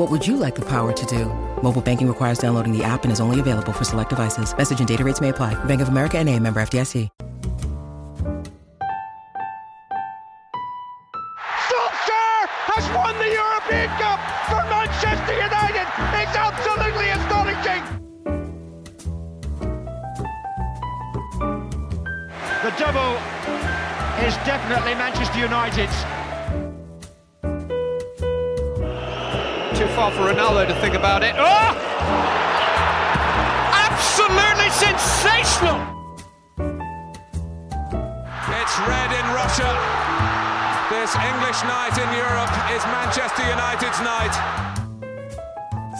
What would you like the power to do? Mobile banking requires downloading the app and is only available for select devices. Message and data rates may apply. Bank of America and a member FDIC. Solskjaer has won the European Cup for Manchester United. It's absolutely astonishing. The double is definitely Manchester United's. Far for Ronaldo to think about it. Oh! Absolutely sensational. It's red in Russia. This English night in Europe is Manchester United's night.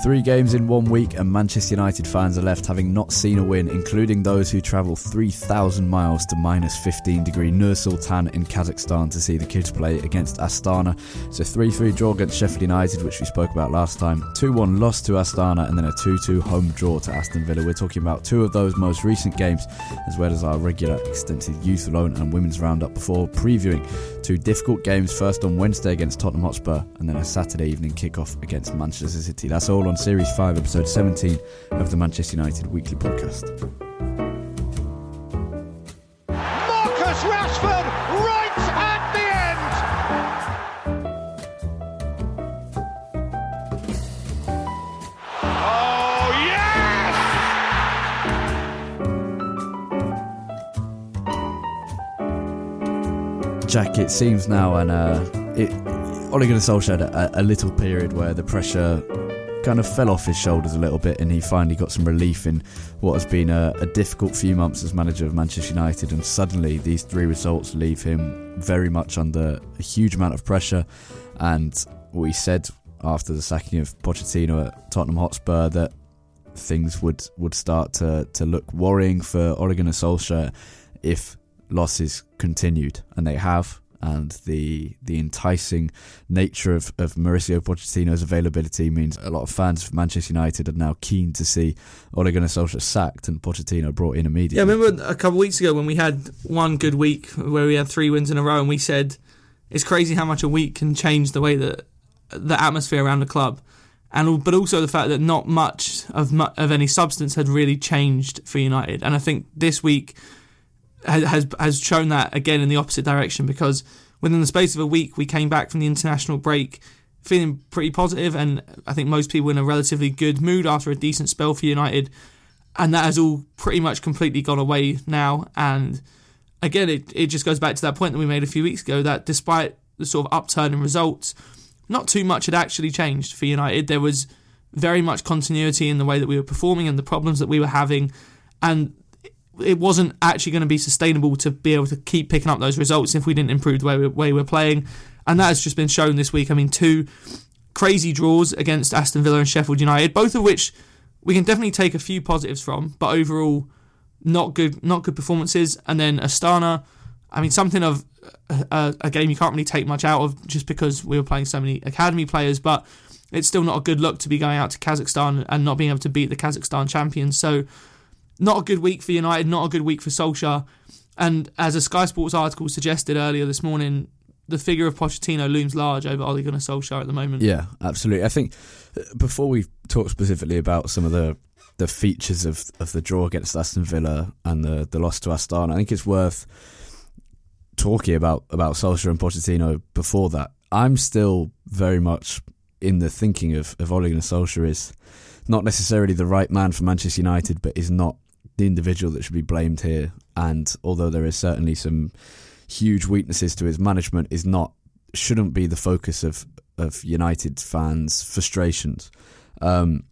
Three games in one week, and Manchester United fans are left having not seen a win, including those who travel 3,000 miles to minus 15 degree Nur Sultan in Kazakhstan to see the kids play against Astana. A 3 3 draw against Sheffield United, which we spoke about last time, 2 1 loss to Astana, and then a 2 2 home draw to Aston Villa. We're talking about two of those most recent games, as well as our regular extensive youth loan and women's roundup before previewing two difficult games first on Wednesday against Tottenham Hotspur, and then a Saturday evening kickoff against Manchester City. That's all on Series 5, Episode 17 of the Manchester United Weekly Podcast. Marcus Rashford right at the end. Oh yes! Jack, it seems now, and uh, it, Ole Gunnar Solskjaer had a, a little period where the pressure kind of fell off his shoulders a little bit, and he finally got some relief in what has been a, a difficult few months as manager of Manchester United. And suddenly, these three results leave him very much under a huge amount of pressure. And we said after the sacking of Pochettino at Tottenham Hotspur that things would, would start to, to look worrying for Ole Gunnar Solskjaer if losses continued, and they have. And the the enticing nature of, of Mauricio Pochettino's availability means a lot of fans of Manchester United are now keen to see Ole Gunnar Solskjaer sacked and Pochettino brought in immediately. Yeah, I remember a couple of weeks ago when we had one good week where we had three wins in a row, and we said it's crazy how much a week can change the way that the atmosphere around the club, and but also the fact that not much of of any substance had really changed for United, and I think this week has has shown that again in the opposite direction because within the space of a week we came back from the international break feeling pretty positive and I think most people in a relatively good mood after a decent spell for United. And that has all pretty much completely gone away now. And again it, it just goes back to that point that we made a few weeks ago that despite the sort of upturn in results not too much had actually changed for United. There was very much continuity in the way that we were performing and the problems that we were having. And it wasn't actually going to be sustainable to be able to keep picking up those results if we didn't improve the way, we, way we're playing. And that has just been shown this week. I mean, two crazy draws against Aston Villa and Sheffield United, both of which we can definitely take a few positives from, but overall, not good, not good performances. And then Astana, I mean, something of a, a game you can't really take much out of just because we were playing so many academy players, but it's still not a good look to be going out to Kazakhstan and not being able to beat the Kazakhstan champions. So not a good week for United, not a good week for Solskjaer. And as a Sky Sports article suggested earlier this morning, the figure of Pochettino looms large over Ole Gunnar Solskjaer at the moment. Yeah, absolutely. I think uh, before we talk specifically about some of the the features of, of the draw against Aston Villa and the, the loss to Astana, I think it's worth talking about about Solskjaer and Pochettino before that. I'm still very much in the thinking of, of Ole Gunnar Solskjaer is not necessarily the right man for Manchester United, but is not the individual that should be blamed here. And although there is certainly some huge weaknesses to his management, is not shouldn't be the focus of of United fans' frustrations. Um,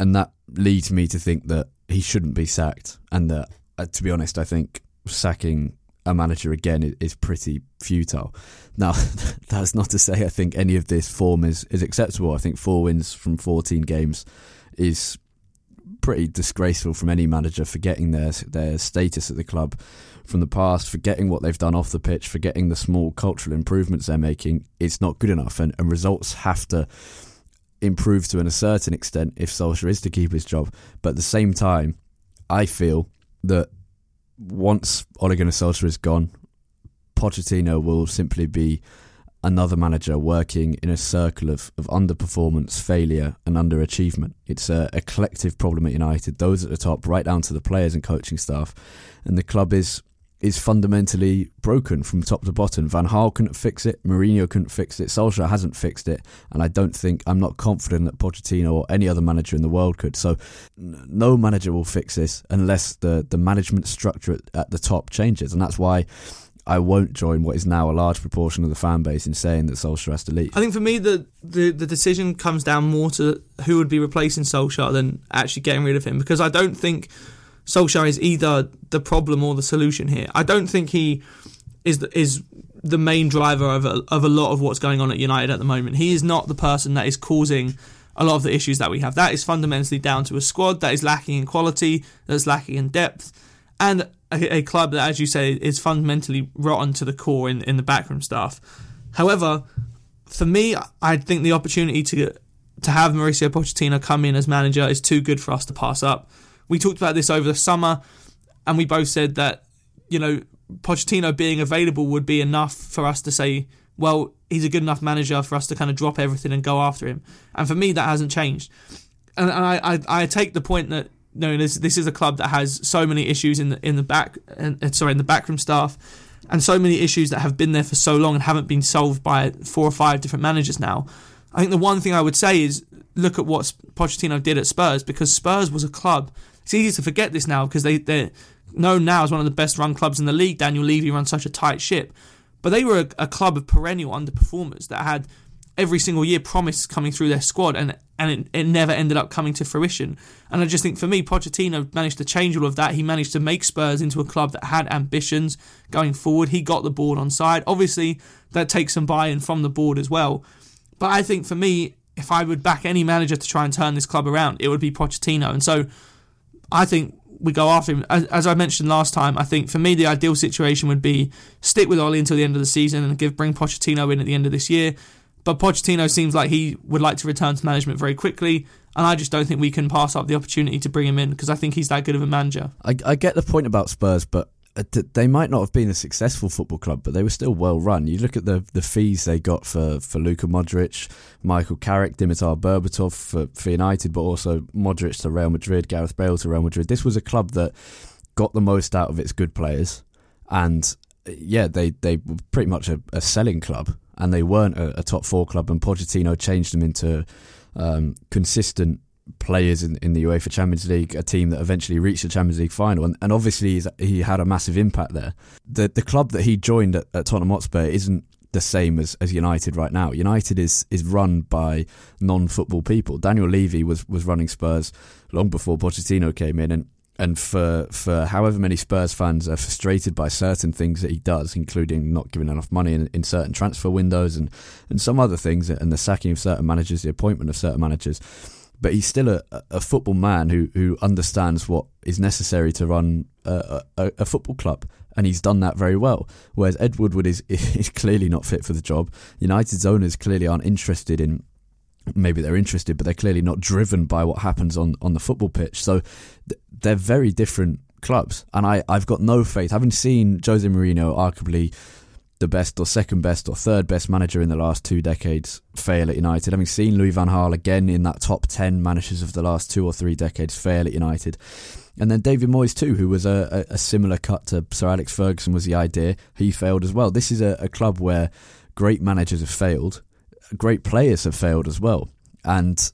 and that leads me to think that he shouldn't be sacked, and that, uh, to be honest, I think sacking a manager again is, pretty futile. Now, that's not to say I think any of this form is, is acceptable. I think four wins from 14 games is pretty disgraceful from any manager forgetting their their status at the club from the past, forgetting what they've done off the pitch, forgetting the small cultural improvements they're making. It's not good enough, and, and results have to improve to an, a certain extent if Solskjaer is to keep his job. But at the same time, I feel that once Ole Gunnar Solskjaer is gone, Pochettino will simply be another manager working in a circle of, of underperformance, failure, and underachievement. It's a, a collective problem at United, those at the top, right down to the players and coaching staff. And the club is is fundamentally broken from top to bottom. Van Gaal couldn't fix it. Mourinho couldn't fix it. Solskjaer hasn't fixed it, and I don't think I'm not confident that Pochettino or any other manager in the world could. So, no manager will fix this unless the the management structure at, at the top changes, and that's why. I won't join what is now a large proportion of the fan base in saying that Solskjaer has to leave. I think for me, the, the, the decision comes down more to who would be replacing Solskjaer than actually getting rid of him because I don't think Solskjaer is either the problem or the solution here. I don't think he is the, is the main driver of a, of a lot of what's going on at United at the moment. He is not the person that is causing a lot of the issues that we have. That is fundamentally down to a squad that is lacking in quality, that's lacking in depth, and a, club that, as you say, is fundamentally rotten to the core in, in the backroom staff. However, for me, I think the opportunity to to have Mauricio Pochettino come in as manager is too good for us to pass up. We talked about this over the summer, and we both said that you know Pochettino being available would be enough for us to say, well, he's a good enough manager for us to kind of drop everything and go after him. And for me, that hasn't changed. And, and I, I, I take the point that you know, this is a club that has so many issues in the in the back, uh, sorry, in the backroom staff, and so many issues that have been there for so long and haven't been solved by four or five different managers now. I think the one thing I would say is look at what Pochettino did at Spurs because Spurs was a club it's easy to forget this now because they, they're known now as one of the best run clubs in the league. Daniel Levy runs such a tight ship. But they were a, a club of perennial underperformers that had every single year promise coming through their squad and and it, it, never ended up coming to fruition. And I just think for me, Pochettino managed to change all of that. He managed to make Spurs into a club that had ambitions going forward. He got the board on side. Obviously, that takes some buy-in from the board as well. But I think for me, if I would back any manager to try and turn this club around, it would be Pochettino. And so I think we go after him. As, as, I mentioned last time, I think for me the ideal situation would be stick with Ollie until the end of the season and give bring Pochettino in at the end of this year. But Pochettino seems like he would like to return to management very quickly, and I just don't think we can pass up the opportunity to bring him in because I think he's that good of a manager. I, I get the point about Spurs, but uh, they might not have been a successful football club, but they were still well run. You look at the the fees they got for, for Luka Modric, Michael Carrick, Dimitar Berbatov for, for United, but also Modric to Real Madrid, Gareth Bale to Real Madrid. This was a club that got the most out of its good players, and uh, yeah, they they were pretty much a, a selling club, and they weren't a, a, top four club. And Pochettino changed them into um, consistent players in, in the UEFA Champions League, a team that eventually reached the Champions League final, and, and obviously he had a massive impact there. The the club that he joined at, at Tottenham Hotspur isn't the same as, as United right now. United is is run by non football people. Daniel Levy was was running Spurs long before Pochettino came in, and and for for however many Spurs fans are frustrated by certain things that he does, including not giving enough money in, in certain transfer windows and and some other things, and the sacking of certain managers, the appointment of certain managers but he's still a, a football man who, who understands what is necessary to run a, a, a, football club, and he's done that very well. Whereas Ed Woodward is is clearly not fit for the job. United's owners clearly aren't interested in. Maybe they're interested, but they're clearly not driven by what happens on, on the football pitch. So th- they're very different clubs. And I, I've got no faith. Having seen Jose Mourinho, arguably the best or second best or third best manager in the last two decades fail at United. Having seen Louis van Gaal again in that top 10 managers of the last two or three decades fail at United. And then David Moyes too, who was a, a, a similar cut to Sir Alex Ferguson was the idea. He failed as well. This is a, a club where great managers have failed, great players have failed as well. And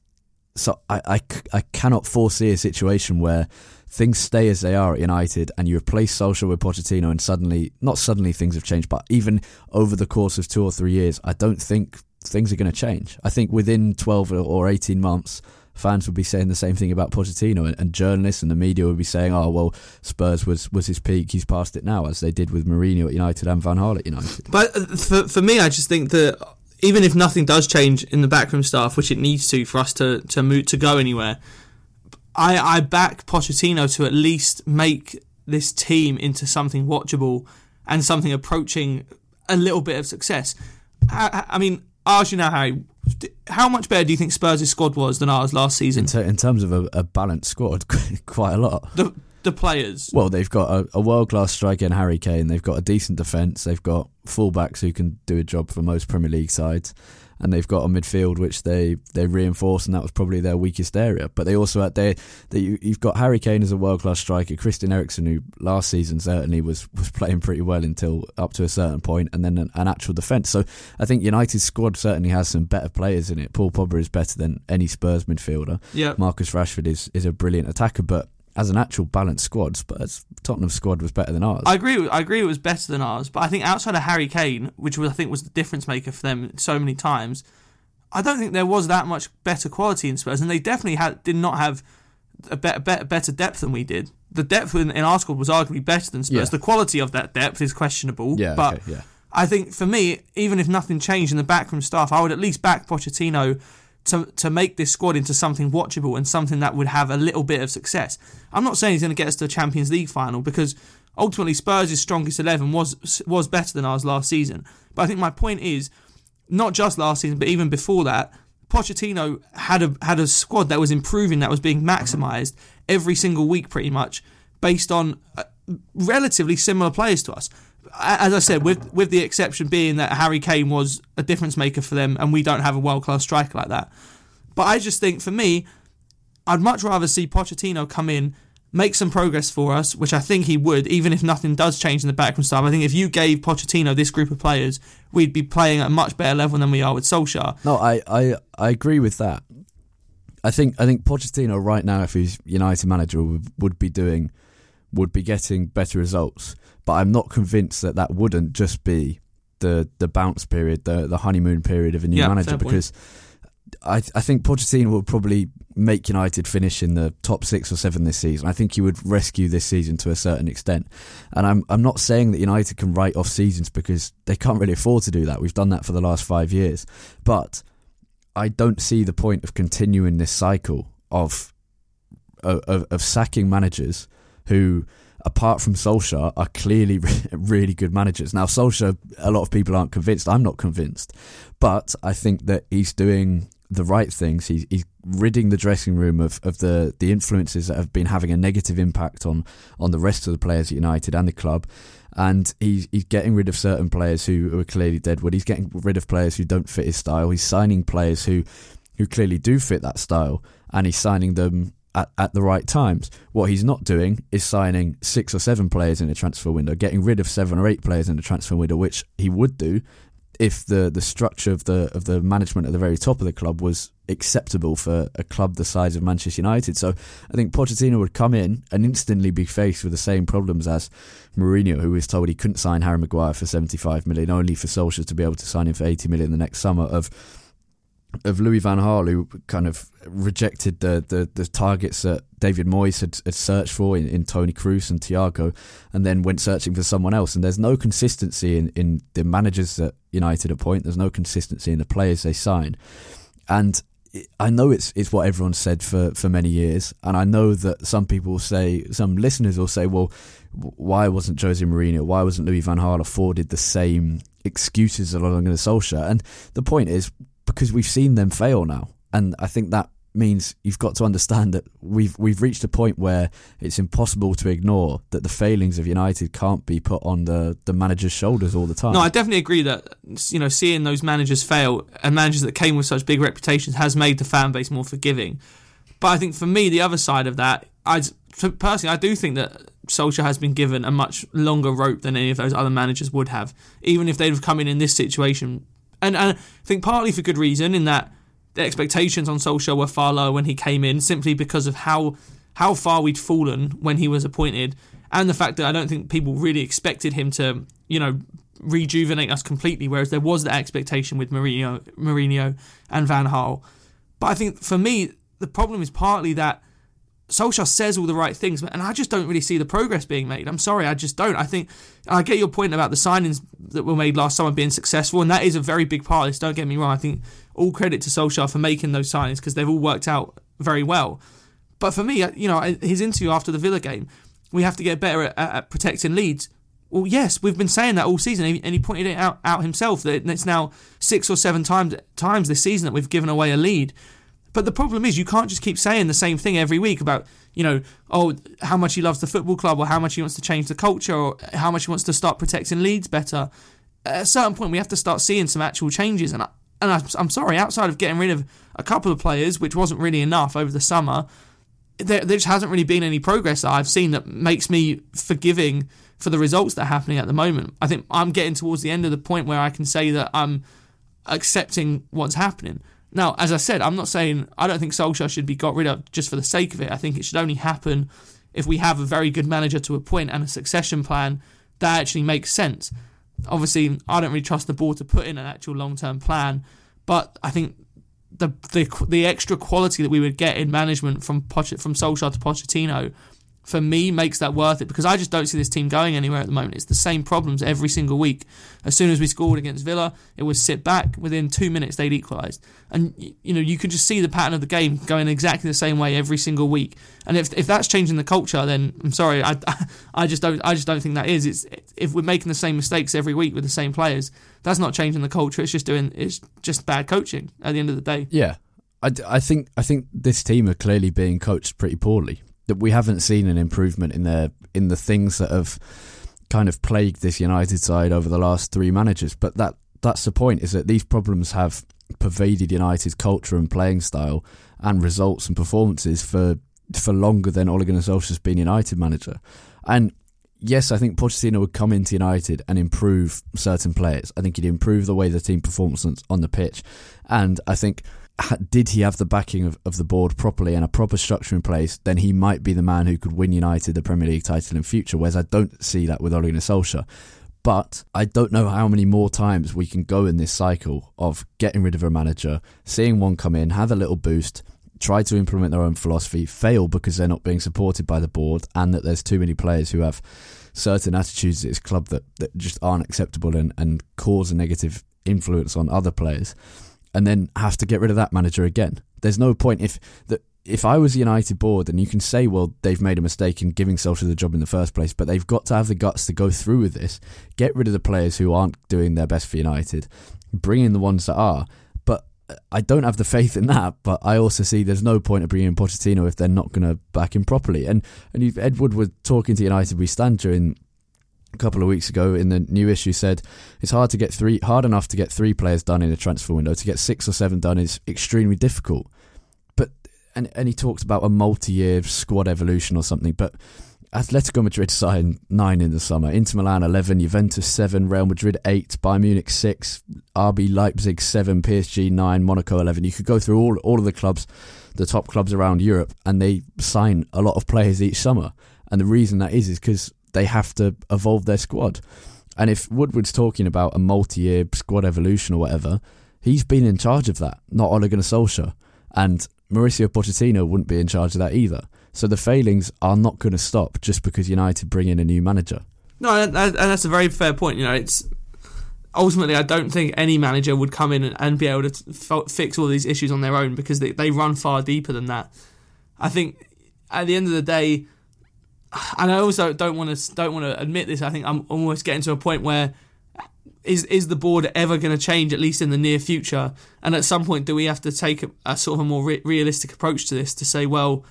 so I, I, I cannot foresee a situation where things stay as they are at United and you replace Solskjaer with Pochettino and suddenly, not suddenly things have changed, but even over the course of two or three years, I don't think things are going to change. I think within 12 or 18 months, fans would be saying the same thing about Pochettino and, and journalists and the media would be saying, oh, well, Spurs was, was his peak, he's past it now, as they did with Mourinho at United and Van Gaal at United. But uh, for, for me, I just think that even if nothing does change in the backroom staff, which it needs to for us to, to move to go anywhere, I, I back Pochettino to at least make this team into something watchable and something approaching a little bit of success. I, I mean, ask you now, Harry, how much better do you think Spurs' squad was than ours last season? In, in terms of a, a, balanced squad, quite a lot. The, the players. Well, they've got a, a world class striker in Harry Kane. They've got a decent defence. They've got fullbacks who can do a job for most Premier League sides and they've got a midfield which they they reinforced, and that was probably their weakest area. But they also had they, they you've got Harry Kane as a world class striker, Christian Eriksen who last season certainly was was playing pretty well until up to a certain point, and then an, an actual defence. So I think United's squad certainly has some better players in it. Paul Pogba is better than any Spurs midfielder. Yeah, Marcus Rashford is is a brilliant attacker, but as an actual balanced squad, Spurs Tottenham's squad was better than ours. I agree. I agree. It was better than ours, but I think outside of Harry Kane, which was, I think was the difference maker for them so many times, I don't think there was that much better quality in Spurs, and they definitely had did not have a better, better, better depth than we did. The depth in, in our squad was arguably better than Spurs. Yeah. The quality of that depth is questionable. Yeah, but okay, yeah. I think for me, even if nothing changed in the backroom staff, I would at least back Pochettino to to make this squad into something watchable and something that would have a little bit of success. I'm not saying he's going to get us to the Champions League final because ultimately Spurs' strongest eleven was was better than ours last season. But I think my point is not just last season, but even before that, Pochettino had a had a squad that was improving, that was being maximised every single week, pretty much based on uh, relatively similar players to us. As I said, with with the exception being that Harry Kane was a difference maker for them, and we don't have a world class striker like that. But I just think, for me, I'd much rather see Pochettino come in make some progress for us, which I think he would, even if nothing does change in the backroom staff. I think if you gave Pochettino this group of players, we'd be playing at a much better level than we are with Solskjaer. No, I, I, I agree with that. I think I think Pochettino right now, if he's United manager, would, would be doing, would be getting better results. But I'm not convinced that that wouldn't just be the the bounce period, the the honeymoon period of a new yeah, manager, because I I think Pochettino will probably make United finish in the top six or seven this season. I think he would rescue this season to a certain extent. And I'm I'm not saying that United can write off seasons because they can't really afford to do that. We've done that for the last five years. But I don't see the point of continuing this cycle of of, of sacking managers who apart from Solskjaer, are clearly really good managers. Now, Solskjaer, a lot of people aren't convinced. I'm not convinced. But I think that he's doing the right things. He's, he's ridding the dressing room of, of the, the influences that have been having a negative impact on, on the rest of the players at United and the club. And he's, he's getting rid of certain players who, are clearly deadwood. He's getting rid of players who don't fit his style. He's signing players who, who clearly do fit that style, and he's signing them at, at the right times. What he's not doing is signing six or seven players in a transfer window, getting rid of seven or eight players in the transfer window, which he would do if the the structure of the of the management at the very top of the club was acceptable for a club the size of Manchester United. So I think Pochettino would come in and instantly be faced with the same problems as Mourinho, who was told he couldn't sign Harry Maguire for 75 million, only for Solskjaer to be able to sign him for 80 million the next summer. Of of Louis Van Gaal, who kind of rejected the, the, the targets that David Moyes had, had searched for in, in Toni Kroos and Thiago, and then went searching for someone else. And there's no consistency in, in the managers that United appoint. There's no consistency in the players they sign. And I know it's it's what everyone said for, for many years, and I know that some people say, some listeners will say, well, why wasn't Jose Mourinho, why wasn't Louis Van Gaal afforded the same excuses along with Solskjaer? And the point is, because we've seen them fail now. And I think that means you've got to understand that we've we've reached a point where it's impossible to ignore that the failings of United can't be put on the, the manager's shoulders all the time. No, I definitely agree that you know seeing those managers fail and managers that came with such big reputations has made the fan base more forgiving. But I think for me, the other side of that, I personally I do think that Solskjaer has been given a much longer rope than any of those other managers would have, even if they'd have come in in this situation. And, and I think partly for good reason, in that the expectations on Solskjaer were far lower when he came in, simply because of how how far we'd fallen when he was appointed, and the fact that I don't think people really expected him to, you know, rejuvenate us completely. Whereas there was that expectation with Mourinho, Mourinho and Van Gaal. But I think for me, the problem is partly that Solskjaer says all the right things, and I just don't really see the progress being made. I'm sorry, I just don't. I think I get your point about the signings that were made last summer being successful, and that is a very big part of this. Don't get me wrong. I think all credit to Solskjaer for making those signings because they've all worked out very well. But for me, you know, his interview after the Villa game, we have to get better at, at protecting leads. Well, yes, we've been saying that all season, and he pointed it out, out himself that it's now six or seven times times this season that we've given away a lead. But the problem is, you can't just keep saying the same thing every week about, you know, oh, how much he loves the football club, or how much he wants to change the culture, or how much he wants to start protecting leads better. At a certain point, we have to start seeing some actual changes. And I, and I, I'm sorry, outside of getting rid of a couple of players, which wasn't really enough over the summer, there, there just hasn't really been any progress that I've seen that makes me forgiving for the results that are happening at the moment. I think I'm getting towards the end of the point where I can say that I'm accepting what's happening. Now, as I said, I'm not saying I don't think Solskjaer should be got rid of just for the sake of it. I think it should only happen if we have a very good manager to appoint and a succession plan that actually makes sense. Obviously, I don't really trust the board to put in an actual long term plan, but I think the, the the extra quality that we would get in management from Poch- from Solskjaer to Pochettino for me makes that worth it because I just don't see this team going anywhere at the moment. It's the same problems every single week. As soon as we scored against Villa, it was sit back. Within two minutes, they'd equalised, and you know you could just see the pattern of the game going exactly the same way every single week. And if if that's changing the culture, then I'm sorry, I, I just don't I just don't think that is. It's if we're making the same mistakes every week with the same players, that's not changing the culture. It's just doing it's just bad coaching at the end of the day. Yeah, I, I think I think this team are clearly being coached pretty poorly that we haven't seen an improvement in their in the things that have kind of plagued this United side over the last three managers. But that that's the point is that these problems have pervaded United's culture and playing style and results and performances for for longer than Ole Gunnar Solskjaer's been United manager. And yes, I think Pochettino would come into United and improve certain players. I think he'd improve the way the team performs on the pitch, and I think did he have the backing of, of the board properly and a proper structure in place, then he might be the man who could win United the Premier League title in future. Whereas I don't see that with Ole Gunnar Solskjaer. But I don't know how many more times we can go in this cycle of getting rid of a manager, seeing one come in, have a little boost, try to implement their own philosophy, fail because they're not being supported by the board, and that there's too many players who have certain attitudes at this club that, that just aren't acceptable and, and cause a negative influence on other players and then have to get rid of that manager again. There's no point if that if I was a United board and you can say, well, they've made a mistake in giving Solskjaer the job in the first place, but they've got to have the guts to go through with this, get rid of the players who aren't doing their best for United, bring in the ones that are. But uh, I don't have the faith in that. But I also see there's no point of bringing in Pochettino if they're not going to back him properly. And and Ed Woodward talking to United We Stand during a couple of weeks ago in the new issue said it's hard to get three hard enough to get three players done in a transfer window. To get six or seven done is extremely difficult. But and and he talks about a multi-year squad evolution or something. But Atletico Madrid signed nine in the summer, Inter Milan eleven, Juventus seven, Real Madrid eight, Bayern Munich six, RB Leipzig seven, PSG nine, Monaco eleven. You could go through all all of the clubs, the top clubs around Europe, and they sign a lot of players each summer. And the reason that is is because they have to evolve their squad. And if Woodward's talking about a multi-year squad evolution or whatever, he's been in charge of that, not Ole Gunnar Solskjaer. And Mauricio Pochettino wouldn't be in charge of that either. So the failings are not going to stop just because United bring in a new manager. No, and that's a very fair point. You know, it's ultimately I don't think any manager would come in and be able to fix all these issues on their own because they, they run far deeper than that. I think at the end of the day, and I also don't want to don't want to admit this. I think I'm almost getting to a point where is is the board ever going to change at least in the near future? And at some point, do we have to take a, a sort of a more re- realistic approach to this to say, well,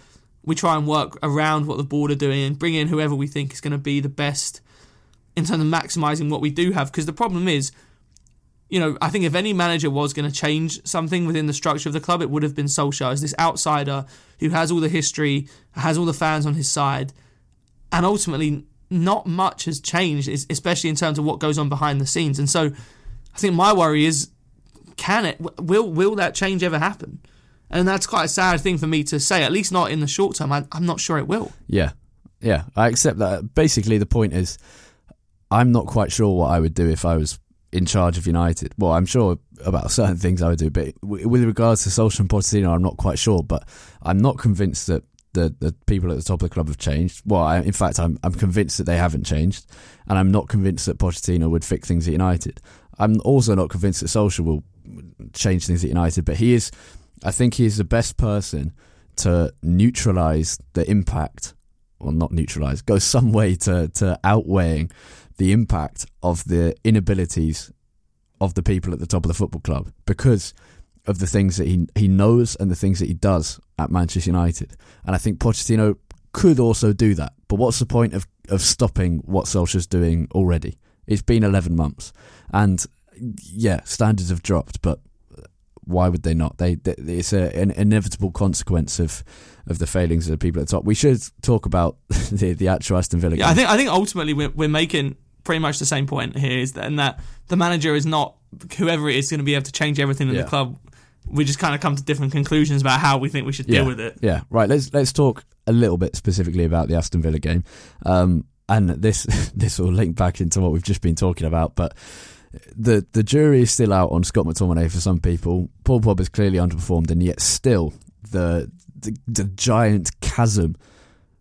we try and work around what the board are doing and bring in whoever we think is going to be the best in terms of maximising what we do have? Because the problem is. You know, I think if any manager was going to change something within the structure of the club, it would have been Solskjaer as this outsider who has all the history, has all the fans on his side, and ultimately not much has changed, especially in terms of what goes on behind the scenes. And so, I think my worry is, can it? Will will that change ever happen? And that's quite a sad thing for me to say. At least not in the short term. I, I'm not sure it will. Yeah, yeah, I accept that. Basically, the point is, I'm not quite sure what I would do if I was in charge of United. Well, I'm sure about certain things I would do, but with regards to Solskjaer and Pochettino, I'm not quite sure. But I'm not convinced that the, the people at the top of the club have changed. Well, I, in fact, I'm I'm convinced that they haven't changed, and I'm not convinced that Pochettino would fix things at United. I'm also not convinced that Solskjaer will change things at United, but he is. I think he is the best person to neutralise the impact, well, not neutralise, go some way to to outweighing the impact of the inabilities of the people at the top of the football club because of the things that he he knows and the things that he does at Manchester United. And I think Pochettino could also do that. But what's the point of, of stopping what Solskjaer's doing already? It's been 11 months. And yeah, standards have dropped, but why would they not? They, they it's a, an inevitable consequence of of the failings of the people at the top. We should talk about the the actual Aston Villa. Yeah, I think I think ultimately we're, we're making pretty much the same point here is that, and that the manager is not whoever it is going to be able to change everything in yeah. the club we just kind of come to different conclusions about how we think we should deal yeah. with it. Yeah, right. Let's let's talk a little bit specifically about the Aston Villa game, um, and this this will link back into what we've just been talking about. But the the jury is still out on Scott McTominay for some people. Paul Pogba has clearly underperformed, and yet still the, the the giant chasm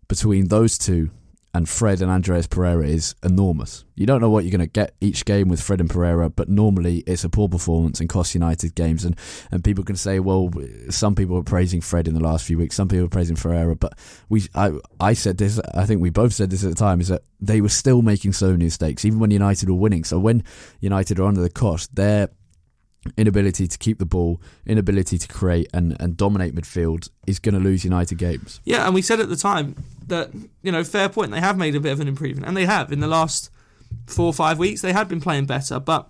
between those two and Fred and Andreas Pereira is enormous. You don't know what you're going to get each game with Fred and Pereira, but normally it's a poor performance and cost United games. And, and people can say, well, some people are praising Fred in the last few weeks, some people are praising Pereira, but we, I, I said this, I think we both said this at the time, is that they were still making so many mistakes, even when United were winning. So when United are under the cost, they're inability to keep the ball, inability to create and, and dominate midfield is going to lose United games. Yeah, and we said at the time that, you know, fair point, they have made a bit of an improvement, and they have. In the last four or five weeks, they had been playing better, but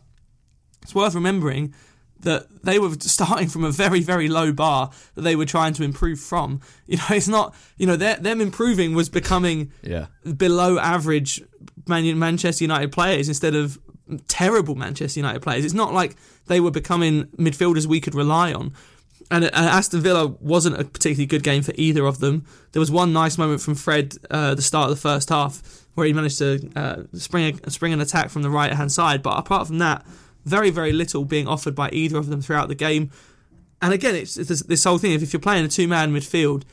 it's worth remembering that they were starting from a very, very low bar that they were trying to improve from. You know, it's not, you know, them improving was becoming yeah. below average Manchester United players instead of terrible Manchester United players. It's not like they were becoming midfielders we could rely on. And, Aston Villa wasn't a particularly good game for either of them. There was one nice moment from Fred uh, at the start of the first half where he managed to uh, spring a, spring an attack from the right hand side. But apart from that, very very little being offered by either of them throughout the game. And again, it's, it's this whole thing. If you're playing a two man midfield,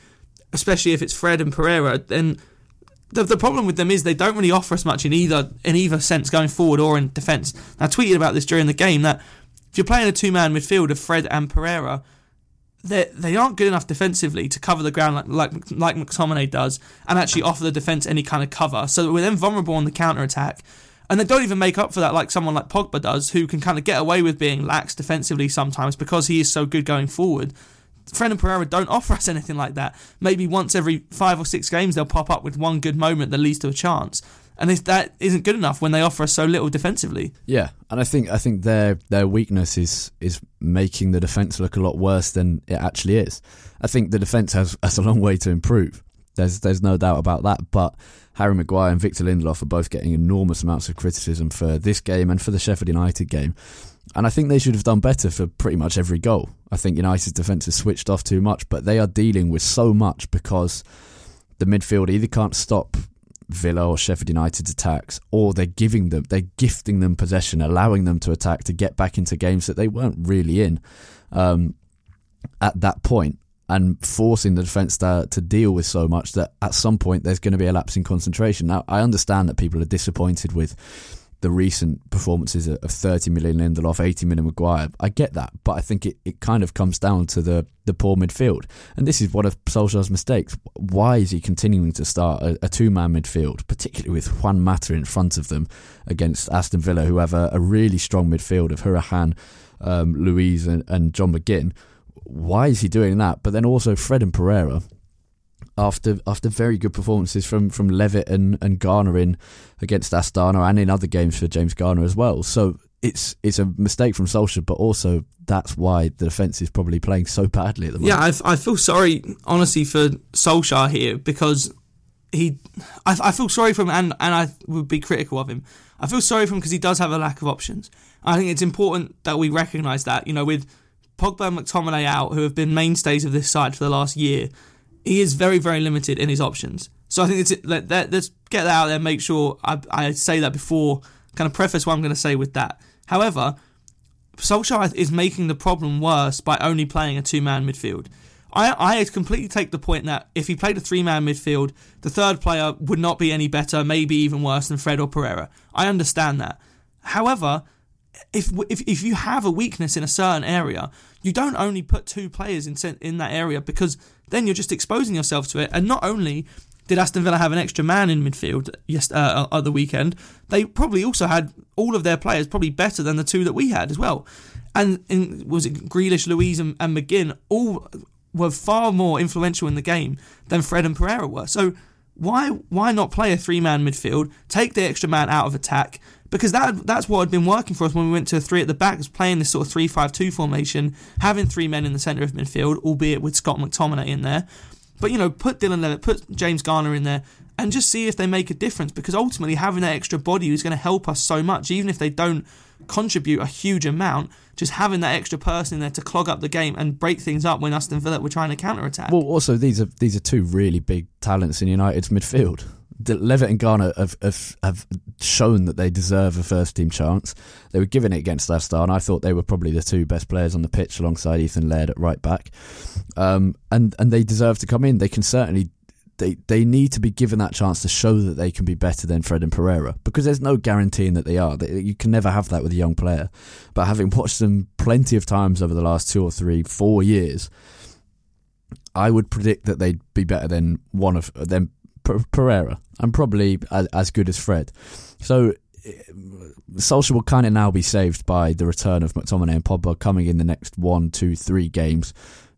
especially if it's Fred and Pereira, then the, the problem with them is they don't really offer us much in either in either sense going forward or in defence. I tweeted about this during the game that if you're playing a two man midfield of Fred and Pereira, they they aren't good enough defensively to cover the ground like like like McTominay does and actually offer the defence any kind of cover. So we're then vulnerable on the counter attack. And they don't even make up for that like someone like Pogba does, who can kind of get away with being lax defensively sometimes because he is so good going forward. Fred and Pereira don't offer us anything like that. Maybe once every five or six games they'll pop up with one good moment that leads to a chance. And that isn't good enough when they offer us so little defensively. Yeah, and I think I think their their weakness is is making the defence look a lot worse than it actually is. I think the defence has, has a long way to improve. There's there's no doubt about that. But Harry Maguire and Victor Lindelof are both getting enormous amounts of criticism for this game and for the Sheffield United game. And I think they should have done better for pretty much every goal. I think United's defence has switched off too much, but they are dealing with so much because the midfield either can't stop Villa or Sheffield United's attacks, or they're giving them, they're gifting them possession, allowing them to attack to get back into games that they weren't really in um, at that point, and forcing the defence to, to deal with so much that at some point there's going to be a lapse in concentration. Now, I understand that people are disappointed with the recent performances of 30 million Lindelof, 80 million Maguire. I get that, but I think it, it kind of comes down to the, the poor midfield. And this is one of Solskjaer's mistakes. Why is he continuing to start a, a two man midfield, particularly with Juan Mata in front of them against Aston Villa, who have a, a really strong midfield of Hourihane, um, Luiz, and, and John McGinn? Why is he doing that? But then also Fred and Pereira after after very good performances from from Levitt and and Garner in against Astana and in other games for James Garner as well. So it's it's a mistake from Solskjaer, but also that's why the defence is probably playing so badly at the moment. Yeah, I, I feel sorry honestly for Solskjaer here because he, I, I feel sorry for him and and I would be critical of him. I feel sorry for him because he does have a lack of options. I think it's important that we recognise that you know with Pogba and McTominay out, who have been mainstays of this side for the last year he is very, very limited in his options. So I think it's let, let, us get that out there. Make sure I, I say that before, kind of preface what I'm going to say with that. However, Solskjaer is making the problem worse by only playing a two-man midfield. I, I completely take the point that if he played a three-man midfield, the third player would not be any better, maybe even worse than Fred or Pereira. I understand that. However, if if if you have a weakness in a certain area, you don't only put two players in in that area because then you're just exposing yourself to it. And not only did Aston Villa have an extra man in midfield yes uh, at the weekend, they probably also had all of their players probably better than the two that we had as well. And in, was it Grealish, Luiz, and, and McGinn all were far more influential in the game than Fred and Pereira were. So why why not play a three man midfield, take the extra man out of attack, because that that's what had been working for us when we went to three at the back, was playing this sort of three-five-two formation, having three men in the centre of midfield, albeit with Scott McTominay in there. But you know, put Dylan Levitt, put James Garner in there, and just see if they make a difference. Because ultimately, having that extra body is going to help us so much, even if they don't contribute a huge amount. Just having that extra person in there to clog up the game and break things up when Aston Villa were trying to counter attack. Well, also these are these are two really big talents in United's midfield. Levitt and Garner have, have, have shown that they deserve a first team chance. They were given it against Leicester, and I thought they were probably the two best players on the pitch alongside Ethan Laird at right back. Um, and and they deserve to come in. They can certainly they they need to be given that chance to show that they can be better than Fred and Pereira because there's no guaranteeing that they are. You can never have that with a young player. But having watched them plenty of times over the last two or three, four years. I would predict that they'd be better than one of them Pereira and probably as, as good as Fred. So Solskjaer will kind of now be saved by the return of McTominay and Pogba coming in the next one, two, three games.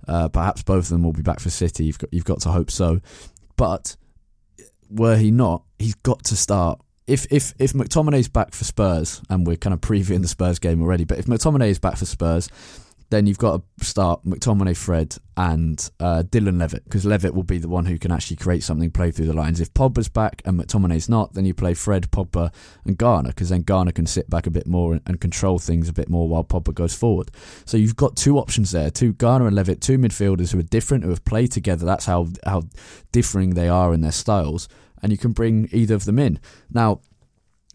Uh, perhaps both of them will be back for City. You've got, you've got to hope so. But were he not, he's got to start. If if if McTominay's back for Spurs, and we're kind of previewing the Spurs game already, but if McTominay is back for Spurs, then you've got to start McTominay, Fred, and uh, Dylan Levitt because Levitt will be the one who can actually create something, play through the lines. If Pogba's back and McTominay's not, then you play Fred, Pogba, and Garner because then Garner can sit back a bit more and, and, control things a bit more while Pogba goes forward. So you've got two options there: two Garner and Levitt, two midfielders who are different, who have played together. That's how how differing they are in their styles, and you can bring either of them in now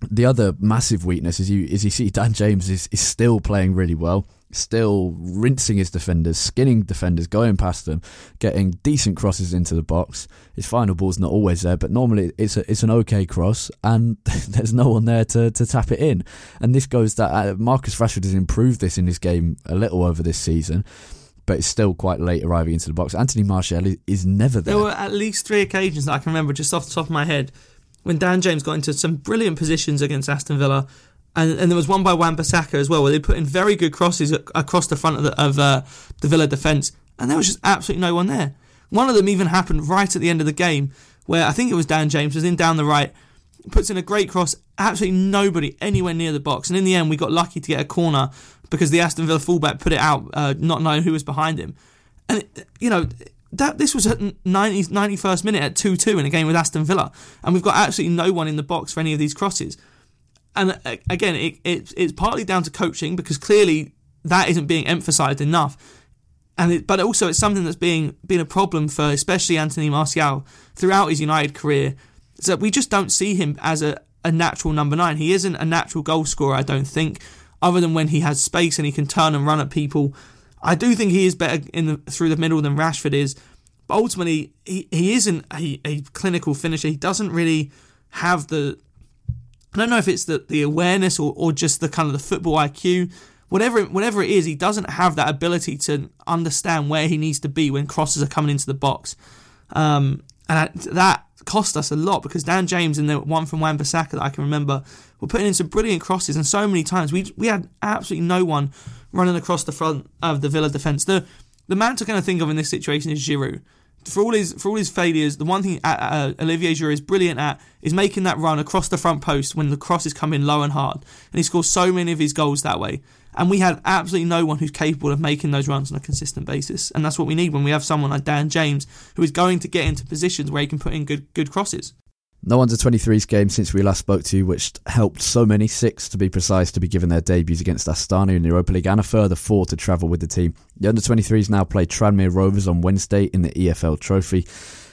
the other massive weakness is you is you see Dan James is, is still playing really well still rinsing his defenders, skinning defenders, going past them, getting decent crosses into the box. His final ball's not always there, but normally it's a, it's an okay cross, and there's no one there to, to tap it in. And this goes that uh, Marcus Rashford has improved this in his game a little over this season. But it's still quite late arriving into the box. Anthony Martial is never there. There were at least three occasions that I can remember just off the top of my head when Dan James got into some brilliant positions against Aston Villa and, and there was one by Wan-Bissaka as well, where they put in very good crosses across the front of the, of, uh, the Villa defence, and there was just absolutely no one there. One of them even happened right at the end of the game, where I think it was Dan James was in down the right, puts in a great cross, absolutely nobody anywhere near the box, and in the end we got lucky to get a corner because the Aston Villa fullback put it out, uh, not knowing who was behind him, and you know that this was at 90, 91st minute at 2-2 in a game with Aston Villa and we've got absolutely no one in the box for any of these crosses and uh, again, it, it, it's partly down to coaching because clearly that isn't being emphasised enough. And it, but also it's something that's being been a problem for especially Anthony Martial throughout his United career. So we just don't see him as a, a natural number nine. He isn't a natural goal scorer, I don't think, other than when he has space and he can turn and run at people. I do think he is better in the, through the middle than Rashford is, but ultimately he, he isn't a, a clinical finisher. He doesn't really have the I don't know if it's the, the awareness or, or just the kind of the football IQ. Whatever whatever it is, he doesn't have that ability to understand where he needs to be when crosses are coming into the box. Um, and that cost us a lot because Dan James and the one from Wan Bissaka that I can remember were putting in some brilliant crosses, and so many times we we had absolutely no one running across the front of the Villa defence. The the man to kind of think of in this situation is Giroud. For all his for all his failures, the one thing uh, uh, Olivier Giroud is brilliant at is making that run across the front post when the cross is coming low and hard, and he scores so many of his goals that way. And we had absolutely no one who's capable of making those runs on a consistent basis. And that's what we need when we have someone like Dan James who is going to get into positions where he can put in good good crosses. No under 23s game since we last spoke to you, which helped so many, six to be precise, to be given their debuts against Astana in the Europa League and a further four to travel with the team. The under 23s now play Tranmere Rovers on Wednesday in the EFL Trophy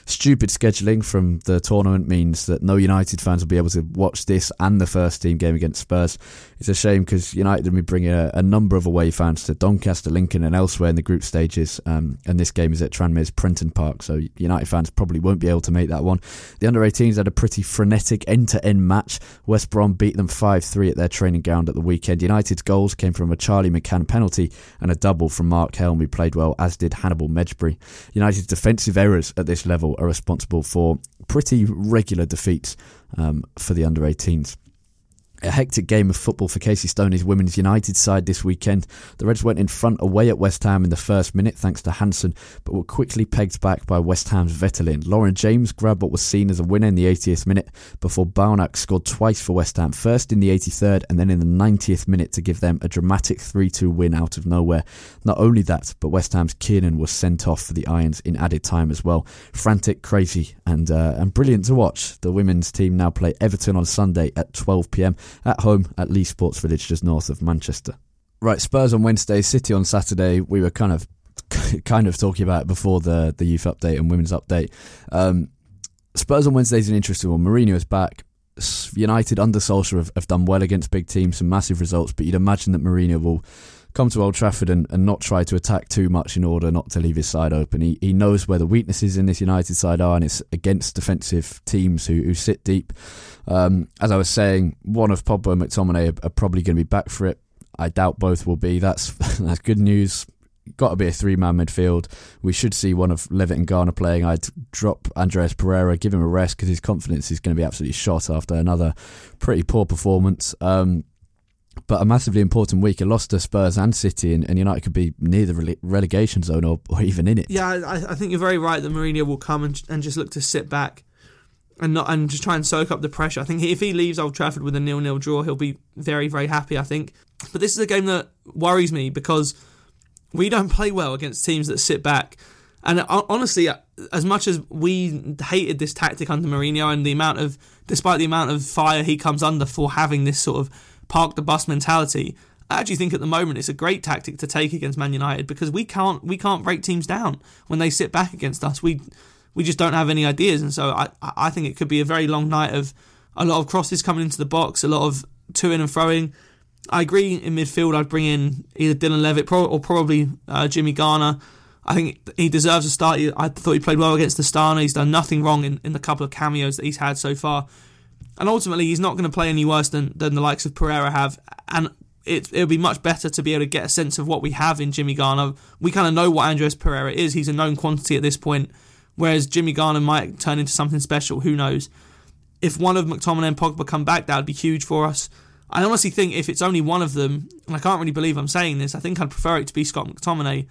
stupid scheduling from the tournament means that no United fans will be able to watch this and the first team game against Spurs. It's a shame because United will be bringing a, a, number of away fans to Doncaster, Lincoln, and elsewhere in the group stages. Um, and this game is at Tranmere's Prenton Park, so United fans probably won't be able to make that one. The under 18s had a pretty frenetic end to end match. West Brom beat them 5 3 at their training ground at the weekend. United's goals came from a Charlie McCann penalty and a double from Mark Helm, who played well, as did Hannibal Mejbri. United's defensive errors at this level are responsible for pretty regular defeats um, for the under 18s. A hectic game of football for Casey Stoney's Women's United side this weekend. The Reds went in front away at West Ham in the first minute thanks to Hanson, but were quickly pegged back by West Ham's Vetterlein. Lauren James grabbed what was seen as a winner in the 80th minute before Barnack scored twice for West Ham, first in the 83rd and then in the 90th minute to give them a dramatic 3-2 win out of nowhere. Not only that, but West Ham's Kiernan was sent off for the Irons in added time as well. Frantic, crazy and uh, and brilliant to watch. The women's team now play Everton on Sunday at 12pm at home at Leigh Sports Village, just north of Manchester. Right, Spurs on Wednesday, City on Saturday. We were kind of kind of talking about before the the youth update and women's update. Um, Spurs on Wednesday is an interesting one. Mourinho is back. United under Solskjaer have, have done well against big teams, some massive results, but you'd imagine that Mourinho will come to Old Trafford and, and not try to attack too much in order not to leave his side open. He, he knows where the weaknesses in this United side are, and it's against defensive teams who, who sit deep. Um, as I was saying, one of Pogba and McTominay are, are probably going to be back for it. I doubt both will be. That's that's good news. Got to be a three man midfield. We should see one of Levitt and Garner playing. I'd drop Andreas Pereira, give him a rest because his confidence is going to be absolutely shot after another pretty poor performance. Um, but a massively important week. A loss to Spurs and City, and, and United could be near the rele- relegation zone or, or even in it. Yeah, I, I, think you're very right that Mourinho will come and, and just look to sit back and not and just try and soak up the pressure. I think if he leaves Old Trafford with a nil-nil draw, he'll be very very happy. I think, but this is a game that worries me because we don't play well against teams that sit back. And uh, honestly, uh, as much as we hated this tactic under Mourinho and the amount of, despite the amount of fire he comes under for having this sort of park the bus mentality. I actually think at the moment it's a great tactic to take against Man United because we can't we can't break teams down when they sit back against us. We we just don't have any ideas, and so I I think it could be a very long night of a lot of crosses coming into the box, a lot of to in and throwing. I agree in midfield. I'd bring in either Dylan Levitt or probably uh, Jimmy Garner. I think he deserves a start. I thought he played well against the Astana. He's done nothing wrong in, in the couple of cameos that he's had so far. And ultimately, he's not going to play any worse than, than the likes of Pereira have. And it it would be much better to be able to get a sense of what we have in Jimmy Garner. We kind of know what Andreas Pereira is. He's a known quantity at this point, whereas Jimmy Garner might turn into something special. Who knows? If one of McTominay and Pogba come back, that would be huge for us. I honestly think if it's only one of them, and I can't really believe I'm saying this, I think I'd prefer it to be Scott McTominay.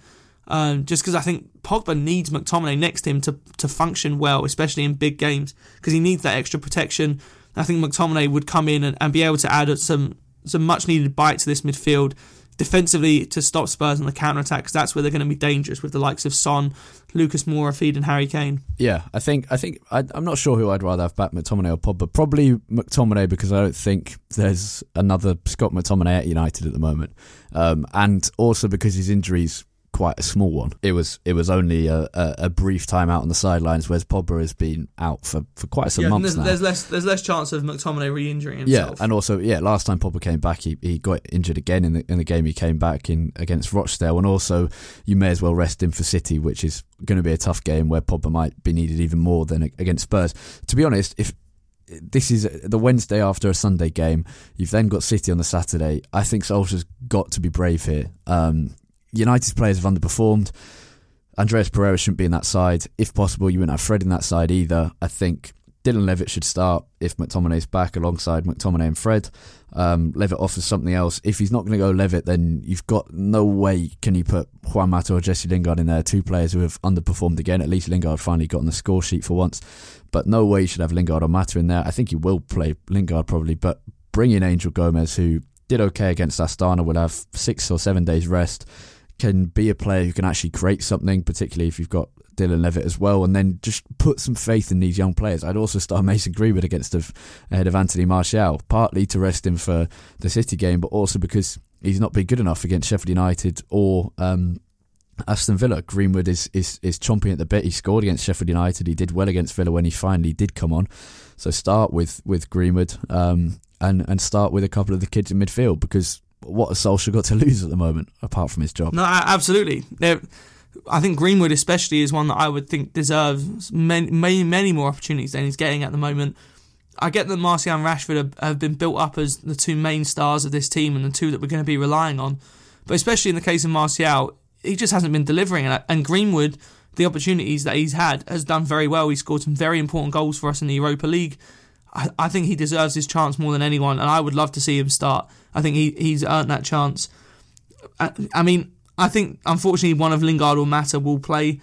Um, just because I think Pogba needs McTominay next to him to, to function well, especially in big games, because he needs that extra protection. I think McTominay would come in and, and be able to add some some much needed bite to this midfield defensively to stop Spurs on the counter attack because that's where they're going to be dangerous with the likes of Son, Lucas Moura, Feed, and Harry Kane. Yeah, I think I think I, am not sure who I'd rather have back, McTominay or Pod, But probably McTominay because I don't think there's another Scott McTominay at United at the moment, um, and also because his injuries quite a small one. It was it was only a, a, a brief time out on the sidelines, whereas Pogba has been out for, for quite some yeah, months there's, now. There's less there's less chance of McTominay re-injuring himself. Yeah, and also yeah, last time Pogba came back, he, he got injured again in the in the game he came back in against Rochdale, and also you may as well rest him for City, which is going to be a tough game where Pogba might be needed even more than against Spurs. To be honest, if this is the Wednesday after a Sunday game. You've then got City on the Saturday. I think Solskjaer's got to be brave here. Um, United's players have underperformed. Andreas Pereira shouldn't be in that side. If possible, you wouldn't have Fred in that side either. I think Dylan Levitt should start if McTominay's back alongside McTominay and Fred. Um, Levitt offers something else. If he's not going to go Levitt, then you've got no way can you put Juan Mata or Jesse Lingard in there. Two players who have underperformed again. At least Lingard finally got on the score sheet for once. But no way you should have Lingard or Mata in there. I think he will play Lingard probably, but bring in Angel Gomez, who did okay against Astana, will have six or seven days rest can be a player who can actually create something, particularly if you've got Dylan Levitt as well, and then just put some faith in these young players. I'd also start Mason Greenwood against ahead of Anthony Martial, partly to rest him for the City game, but also because he's not been good enough against Sheffield United or um, Aston Villa. Greenwood is, is is chomping at the bit. He scored against Sheffield United. He did well against Villa when he finally did come on. So start with with Greenwood um, and and start with a couple of the kids in midfield because what has Solskjaer got to lose at the moment apart from his job? No, absolutely. I think Greenwood, especially, is one that I would think deserves many, many, many more opportunities than he's getting at the moment. I get that Martial and Rashford have, have, been built up as the two main stars of this team and the two that we're going to be relying on. But especially in the case of Martial, he just hasn't been delivering. And Greenwood, the opportunities that he's had, has done very well. He scored some very important goals for us in the Europa League. I, I think he deserves his chance more than anyone, and I would love to see him start. I think he, he's earned that chance. I, I mean, I think unfortunately one of Lingard or Mata will play.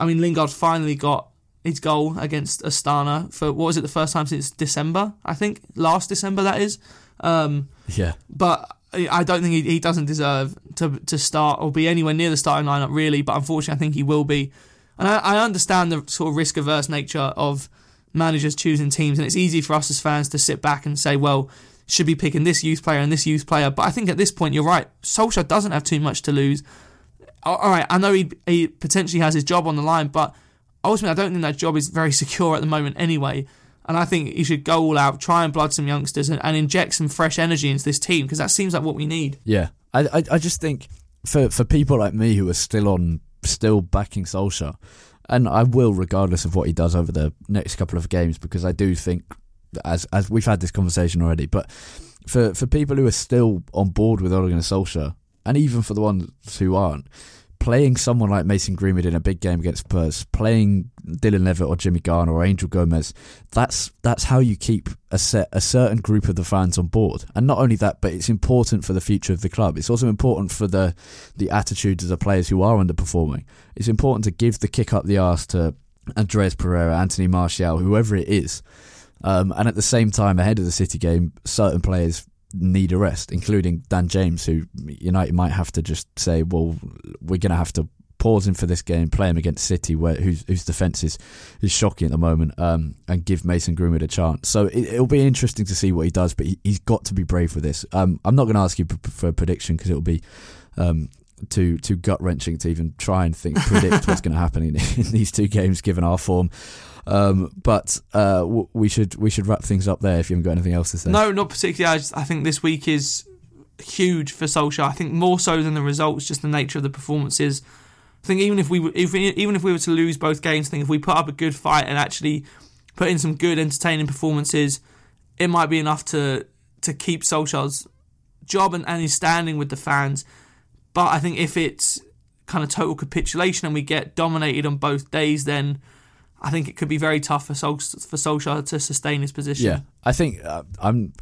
I mean, Lingard finally got his goal against Astana for what was it the first time since December? I think last December that is. Um, yeah. But I don't think he, he doesn't deserve to to start or be anywhere near the starting lineup really. But unfortunately, I think he will be. And I, I understand the sort of risk averse nature of managers choosing teams, and it's easy for us as fans to sit back and say, well should be picking this youth player and this youth player. But I think at this point, you're right. Solskjaer doesn't have too much to lose. All right, I know he, he potentially has his job on the line, but ultimately, I don't think that job is very secure at the moment anyway. And I think he should go all out, try and blood some youngsters, and, and inject some fresh energy into this team because that seems like what we need. Yeah, I, I, I just think for for people like me who are still on, still backing Solskjaer, and I will regardless of what he does over the next couple of games because I do think as as we've had this conversation already, but for for people who are still on board with Ole Gunnar Solskjaer, and even for the ones who aren't, playing someone like Mason Greenwood in a big game against Spurs, playing Dylan Levitt or Jimmy Garner or Angel Gomez. that's that's how you keep a set a certain group of the fans on board. And not only that, but it's important for the future of the club. It's also important for the the attitudes of the players who are underperforming. It's important to give the kick up the arse to Andreas Pereira, Anthony Martial, whoever it is um, and at the same time, ahead of the City game, certain players need a rest, including Dan James, who United might have to just say, well, we're going to have to pause him for this game, play him against City, where whose, whose defence is, is shocking at the moment, um, and give Mason Greenwood a chance. So it, will be interesting to see what he does, but he, has got to be brave with this. Um, I'm not going to ask you for a prediction because it will be um, too too gut wrenching to even try and think predict what's going to happen in, in these two games, given our form. Um, but uh, w- we should we should wrap things up there if you haven't got anything else to say. No, not particularly. I, just, I think this week is huge for Solskjaer. I think more so than the results, just the nature of the performances. I think even if we if even if we were to lose both games, I think if we put up a good fight and actually put in some good, entertaining performances, it might be enough to to keep Solskjaer's job and, and his standing with the fans. But I think if it's kind of total capitulation and we get dominated on both days, then I think it could be very tough for Sol- for Solskjaer to sustain his position. Yeah, I think uh, I'm.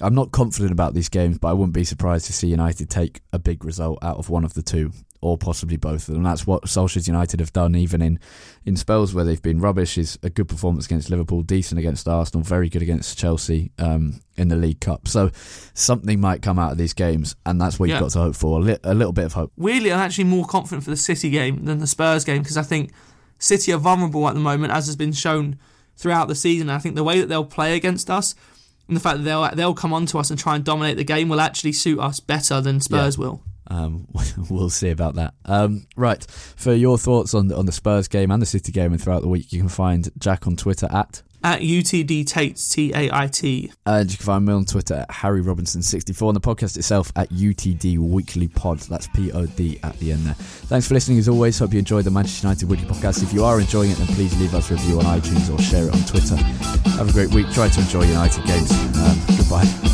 I'm not confident about these games, but I wouldn't be surprised to see United take a big result out of one of the two, or possibly both of them. That's what Solskjaer's United have done, even in, in spells where they've been rubbish. Is a good performance against Liverpool, decent against Arsenal, very good against Chelsea um, in the League Cup. So something might come out of these games, and that's what you've got to hope for. A, li- a little bit of hope. Weirdly, I'm actually more confident for the City game than the Spurs game because I think City are vulnerable at the moment, as has been shown throughout the season. I think the way that they'll play against us and the fact that they'll they'll come onto us and try and dominate the game will actually suit us better than Spurs yeah. will. Um, we'll see about that. Um, right, for your thoughts on on the Spurs game and the City game and throughout the week, you can find Jack on Twitter at at UTD Tait, T A I T. And you can find me on Twitter at Harry Robinson64 and the podcast itself at UTD Weekly Pod. That's P O D at the end there. Thanks for listening as always. Hope you enjoyed the Manchester United Weekly Podcast. If you are enjoying it, then please leave us a review on iTunes or share it on Twitter. Have a great week. Try to enjoy United games. Um, goodbye.